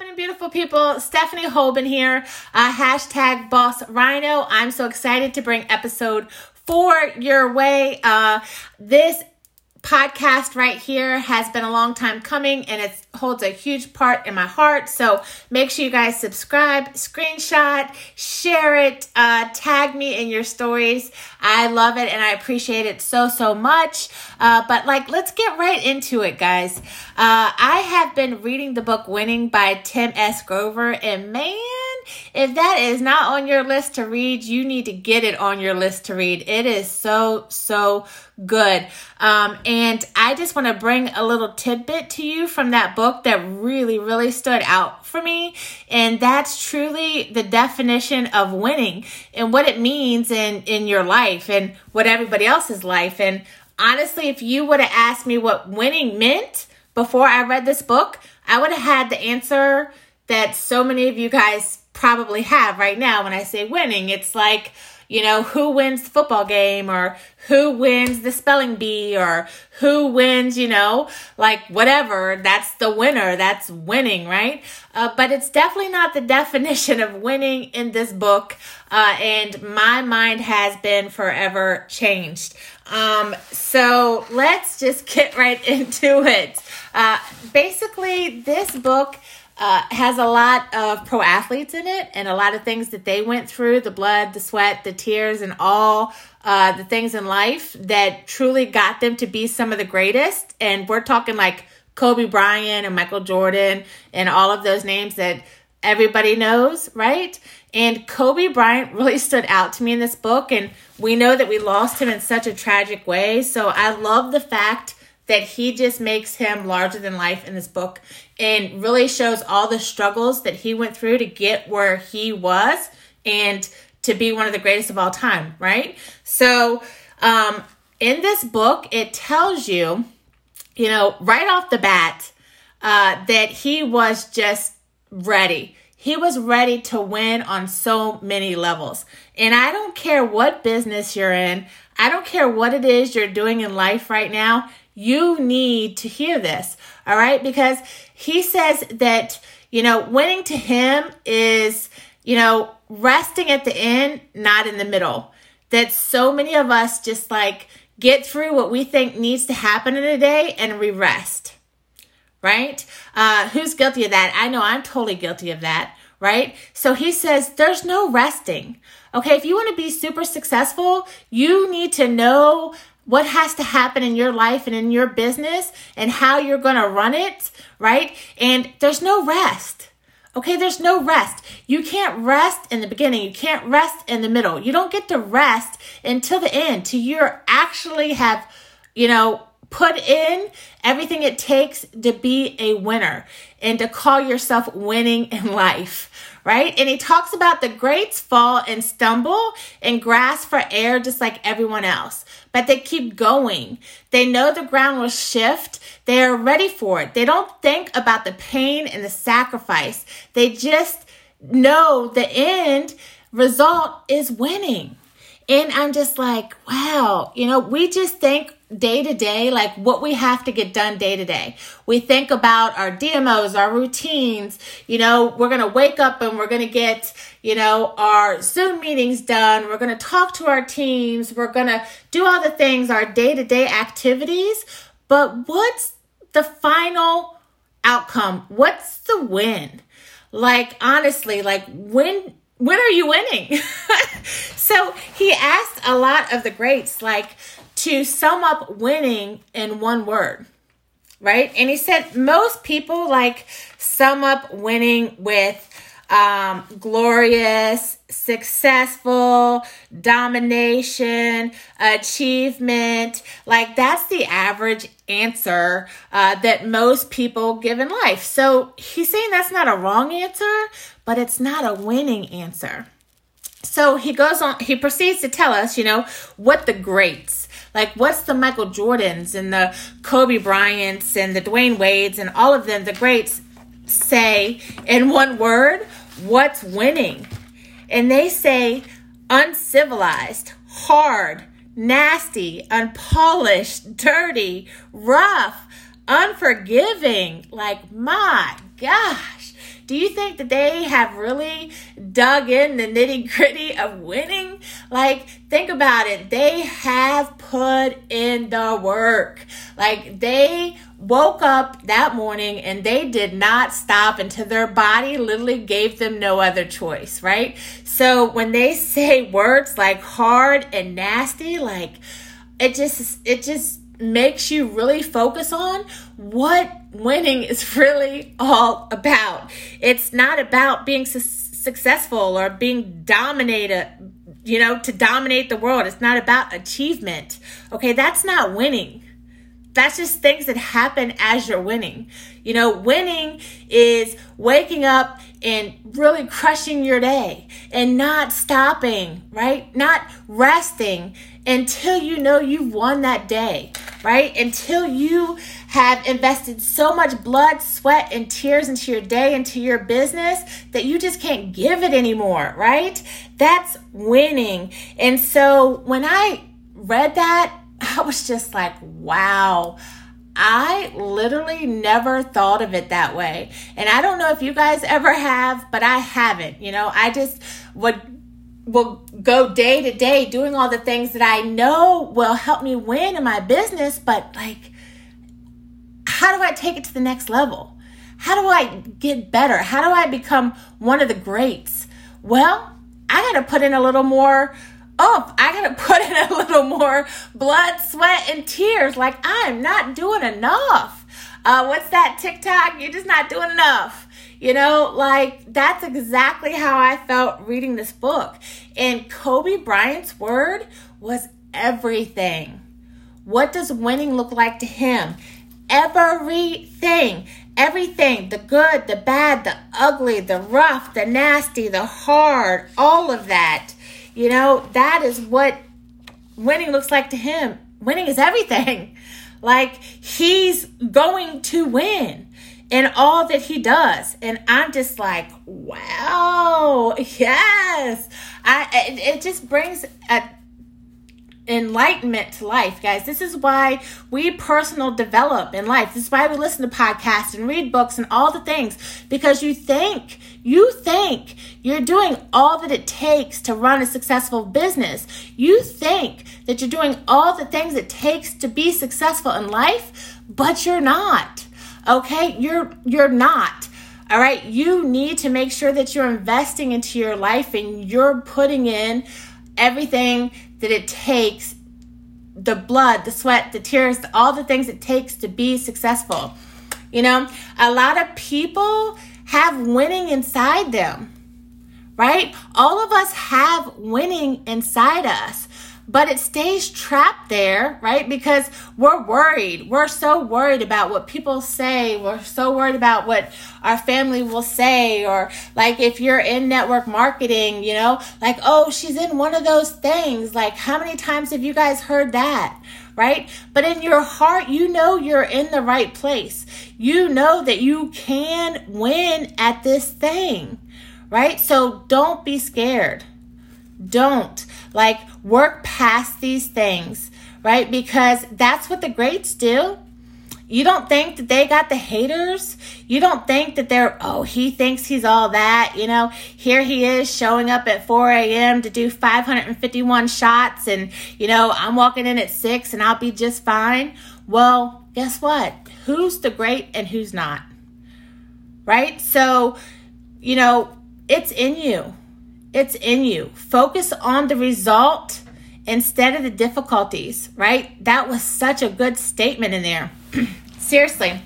happening, beautiful people? Stephanie Holben here. Uh, hashtag Boss Rhino. I'm so excited to bring episode four your way. Uh, this podcast right here has been a long time coming and it holds a huge part in my heart. So make sure you guys subscribe, screenshot, share it, uh, tag me in your stories. I love it and I appreciate it so, so much. Uh, but like, let's get right into it, guys. Uh, I have been reading the book Winning by Tim S. Grover and man, if that is not on your list to read, you need to get it on your list to read. It is so, so good. Um, and I just want to bring a little tidbit to you from that book that really, really stood out for me. And that's truly the definition of winning and what it means in, in your life and what everybody else's life. And honestly, if you would have asked me what winning meant before I read this book, I would have had the answer that so many of you guys probably have right now when I say winning. It's like, you know, who wins the football game or who wins the spelling bee or who wins, you know, like whatever. That's the winner. That's winning, right? Uh, but it's definitely not the definition of winning in this book. Uh, and my mind has been forever changed. Um, so let's just get right into it. Uh, basically, this book uh, has a lot of pro athletes in it and a lot of things that they went through the blood, the sweat, the tears, and all uh, the things in life that truly got them to be some of the greatest. And we're talking like Kobe Bryant and Michael Jordan and all of those names that everybody knows, right? And Kobe Bryant really stood out to me in this book. And we know that we lost him in such a tragic way. So I love the fact that he just makes him larger than life in this book and really shows all the struggles that he went through to get where he was and to be one of the greatest of all time, right? So, um, in this book, it tells you, you know, right off the bat, uh, that he was just ready. He was ready to win on so many levels. And I don't care what business you're in, I don't care what it is you're doing in life right now. You need to hear this, all right? Because he says that, you know, winning to him is, you know, resting at the end, not in the middle. That so many of us just like get through what we think needs to happen in a day and we rest, right? Uh, who's guilty of that? I know I'm totally guilty of that, right? So he says there's no resting. Okay, if you want to be super successful, you need to know what has to happen in your life and in your business and how you're going to run it, right? And there's no rest. Okay, there's no rest. You can't rest in the beginning. You can't rest in the middle. You don't get to rest until the end, till you actually have, you know, put in everything it takes to be a winner and to call yourself winning in life right? And he talks about the greats fall and stumble and grasp for air just like everyone else, but they keep going. They know the ground will shift. They are ready for it. They don't think about the pain and the sacrifice. They just know the end result is winning. And I'm just like, wow, you know, we just think day to day, like what we have to get done day to day. We think about our DMOs, our routines, you know, we're going to wake up and we're going to get, you know, our Zoom meetings done. We're going to talk to our teams. We're going to do all the things, our day to day activities. But what's the final outcome? What's the win? Like, honestly, like when when are you winning? so he asked a lot of the greats, like, to sum up winning in one word, right? And he said most people like sum up winning with um, glorious, successful, domination, achievement. Like that's the average answer uh, that most people give in life. So he's saying that's not a wrong answer, but it's not a winning answer. So he goes on, he proceeds to tell us, you know, what the greats, like what's the Michael Jordans and the Kobe Bryants and the Dwyane Wades and all of them, the greats say in one word, what's winning? And they say uncivilized, hard, nasty, unpolished, dirty, rough, unforgiving. Like, my gosh Do you think that they have really dug in the nitty gritty of winning? Like, think about it. They have put in the work. Like, they woke up that morning and they did not stop until their body literally gave them no other choice, right? So when they say words like hard and nasty, like it just it just makes you really focus on what winning is really all about. It's not about being su- successful or being dominated, you know, to dominate the world. It's not about achievement. Okay, that's not winning that's just things that happen as you're winning. You know, winning is waking up and really crushing your day and not stopping, right? Not resting until you know you've won that day, right? Until you have invested so much blood, sweat, and tears into your day, into your business that you just can't give it anymore, right? That's winning. And so when I read that, I was just like, wow. I literally never thought of it that way. And I don't know if you guys ever have, but I haven't. You know, I just would will go day to day doing all the things that I know will help me win in my business, but like how do I take it to the next level? How do I get better? How do I become one of the greats? Well, I got to put in a little more oh, I gotta put in a little more blood, sweat, and tears. Like I'm not doing enough. Uh, what's that TikTok? You're just not doing enough. You know, like that's exactly how I felt reading this book. And Kobe Bryant's word was everything. What does winning look like to him? Everything. Everything. The good, the bad, the ugly, the rough, the nasty, the hard, all of that. You know, that is what winning looks like to him. Winning is everything. Like he's going to win in all that he does. And I'm just like, wow, yes. I it, it just brings a enlightenment to life, guys. This is why we personal develop in life. This is why we listen to podcasts and read books and all the things because you think, you think you're doing all that it takes to run a successful business. You think that you're doing all the things it takes to be successful in life, but you're not. Okay? You're you're not. All right? You need to make sure that you're investing into your life and you're putting in everything that it takes the blood, the sweat, the tears, all the things it takes to be successful. You know, a lot of people have winning inside them, right? All of us have winning inside us but it stays trapped there, right? Because we're worried. We're so worried about what people say. We're so worried about what our family will say. Or like if you're in network marketing, you know, like, oh, she's in one of those things. Like, how many times have you guys heard that? Right? But in your heart, you know you're in the right place. You know that you can win at this thing, right? So don't be scared. Don't. Like, work past these things, right? Because that's what the greats do. You don't think that they got the haters? You don't think that they're, oh, he thinks he's all that. You know, here he is showing up at 4 a.m. to do 551 shots, and, you know, I'm walking in at 6 and I'll be just fine. Well, guess what? Who's the great and who's not? Right? So, you know, it's in you. It's in you. Focus on the result instead of the difficulties, right? That was such a good statement in there. Seriously,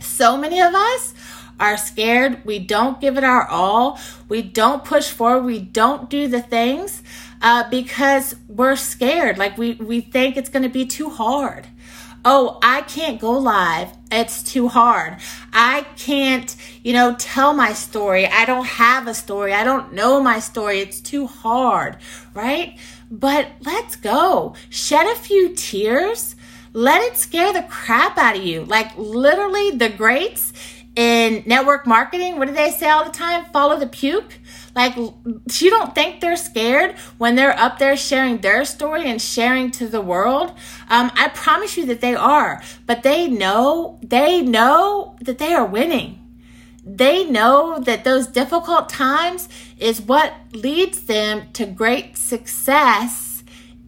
so many of us are scared. We don't give it our all. We don't push forward. We don't do the things uh, because we're scared. Like we, we think it's going to be too hard oh, I can't go live. It's too hard. I can't, you know, tell my story. I don't have a story. I don't know my story. It's too hard, right? But let's go. Shed a few tears. Let it scare the crap out of you. Like literally the greats in network marketing, what do they say all the time? Follow the puke. Like, you don't think they're scared when they're up there sharing their story and sharing to the world? Um, I promise you that they are. But they know, they know that they are winning. they know that those difficult times is what leads them to great success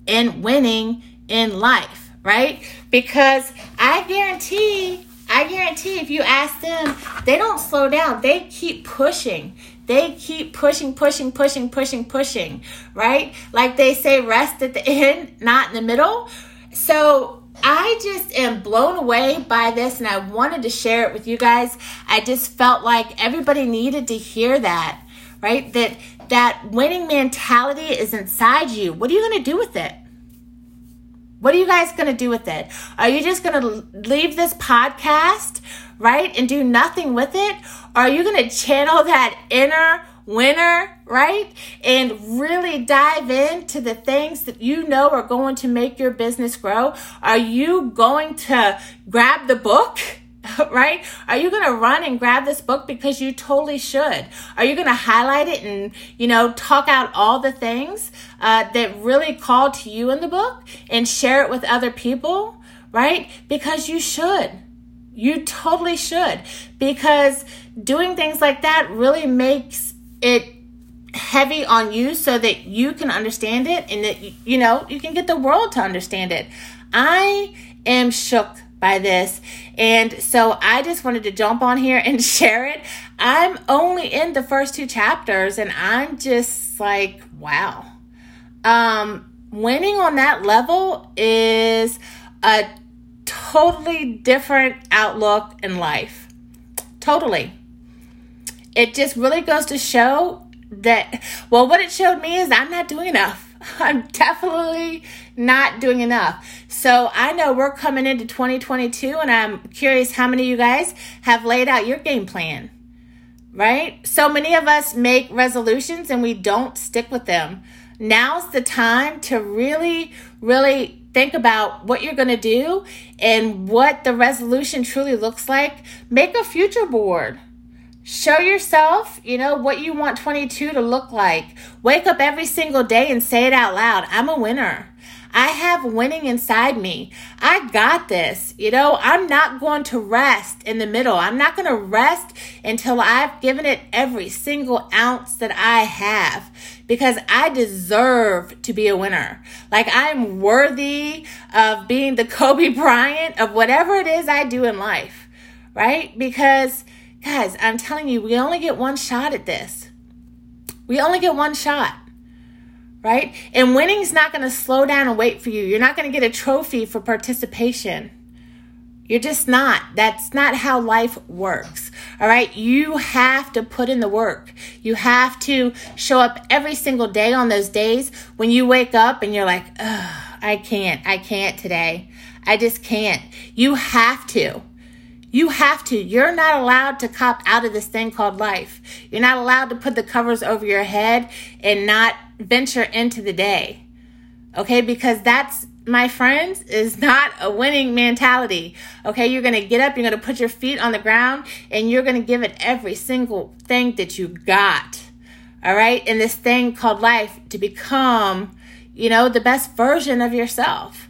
in winning in life, right? Because I guarantee, I guarantee if you ask them, they don't slow down. They keep pushing. They keep pushing, pushing, pushing, pushing, pushing, right? Like they say, rest at the end, not in the middle. So I just am blown away by this and I wanted to share it with you guys. I just felt like everybody needed to hear that, right? That that winning mentality is inside you. What are you going to do with it? What are you guys going to do with it? Are you just going to leave this podcast, right, and do nothing with it? Or are you going to channel that inner winner, right? And really dive into the things that you know are going to make your business grow. Are you going to grab the book? right? Are you going to run and grab this book because you totally should? Are you going to highlight it and, you know, talk out all the things uh, that really call to you in the book and share it with other people, right? Because you should. You totally should. Because doing things like that really makes it heavy on you so that you can understand it and that you know you can get the world to understand it i am shook by this. And so i just wanted to jump on here and share it. I'm only in the first two chapters and i'm just like wow. Um winning on that level is a totally different outlook in life. Totally. It just really goes to show that, well, what it showed me is I'm not doing enough. I'm definitely not doing enough. So I know we're coming into 2022, and I'm curious how many of you guys have laid out your game plan, right? So many of us make resolutions and we don't stick with them. Now's the time to really, really think about what you're going to do and what the resolution truly looks like. Make a future board Show yourself, you know, what you want 22 to look like. Wake up every single day and say it out loud. I'm a winner. I have winning inside me. I got this. You know, I'm not going to rest in the middle. I'm not going to rest until I've given it every single ounce that I have because I deserve to be a winner. Like I'm worthy of being the Kobe Bryant of whatever it is I do in life, right? Because Guys, I'm telling you, we only get one shot at this. We only get one shot, right? And winning is not going to slow down and wait for you. You're not going to get a trophy for participation. You're just not. That's not how life works. All right. You have to put in the work. You have to show up every single day on those days when you wake up and you're like, I can't. I can't today. I just can't. You have to. You have to. You're not allowed to cop out of this thing called life. You're not allowed to put the covers over your head and not venture into the day. Okay? Because that's, my friends, is not a winning mentality. Okay? You're going to get up, you're going to put your feet on the ground, and you're going to give it every single thing that you got. All right? In this thing called life to become, you know, the best version of yourself.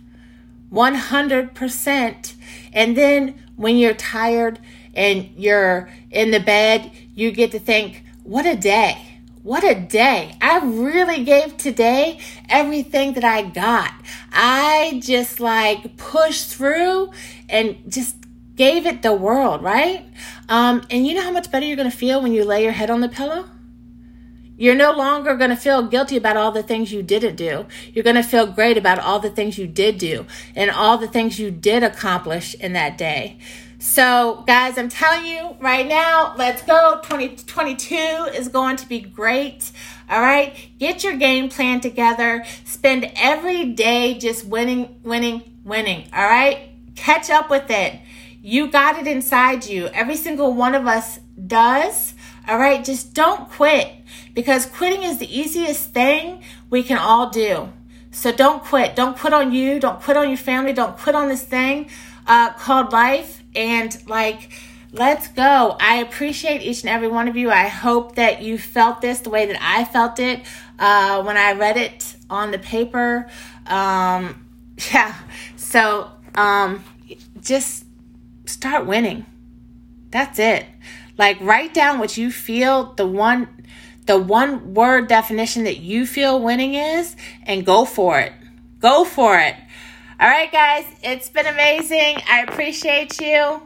100%. And then when you're tired and you're in the bed, you get to think, what a day. What a day. I really gave today everything that I got. I just like pushed through and just gave it the world, right? Um, and you know how much better you're going to feel when you lay your head on the pillow? You're no longer going to feel guilty about all the things you didn't do. You're going to feel great about all the things you did do and all the things you did accomplish in that day. So, guys, I'm telling you right now, let's go. 2022 is going to be great. All right. Get your game plan together. Spend every day just winning, winning, winning. All right. Catch up with it. You got it inside you. Every single one of us does. All right. Just don't quit because quitting is the easiest thing we can all do. So don't quit. Don't quit on you. Don't quit on your family. Don't quit on this thing uh, called life. And like, let's go. I appreciate each and every one of you. I hope that you felt this the way that I felt it uh, when I read it on the paper. Um, yeah. So um, just start winning. That's it. Like write down what you feel the one the one word definition that you feel winning is and go for it. Go for it. All right, guys, it's been amazing. I appreciate you.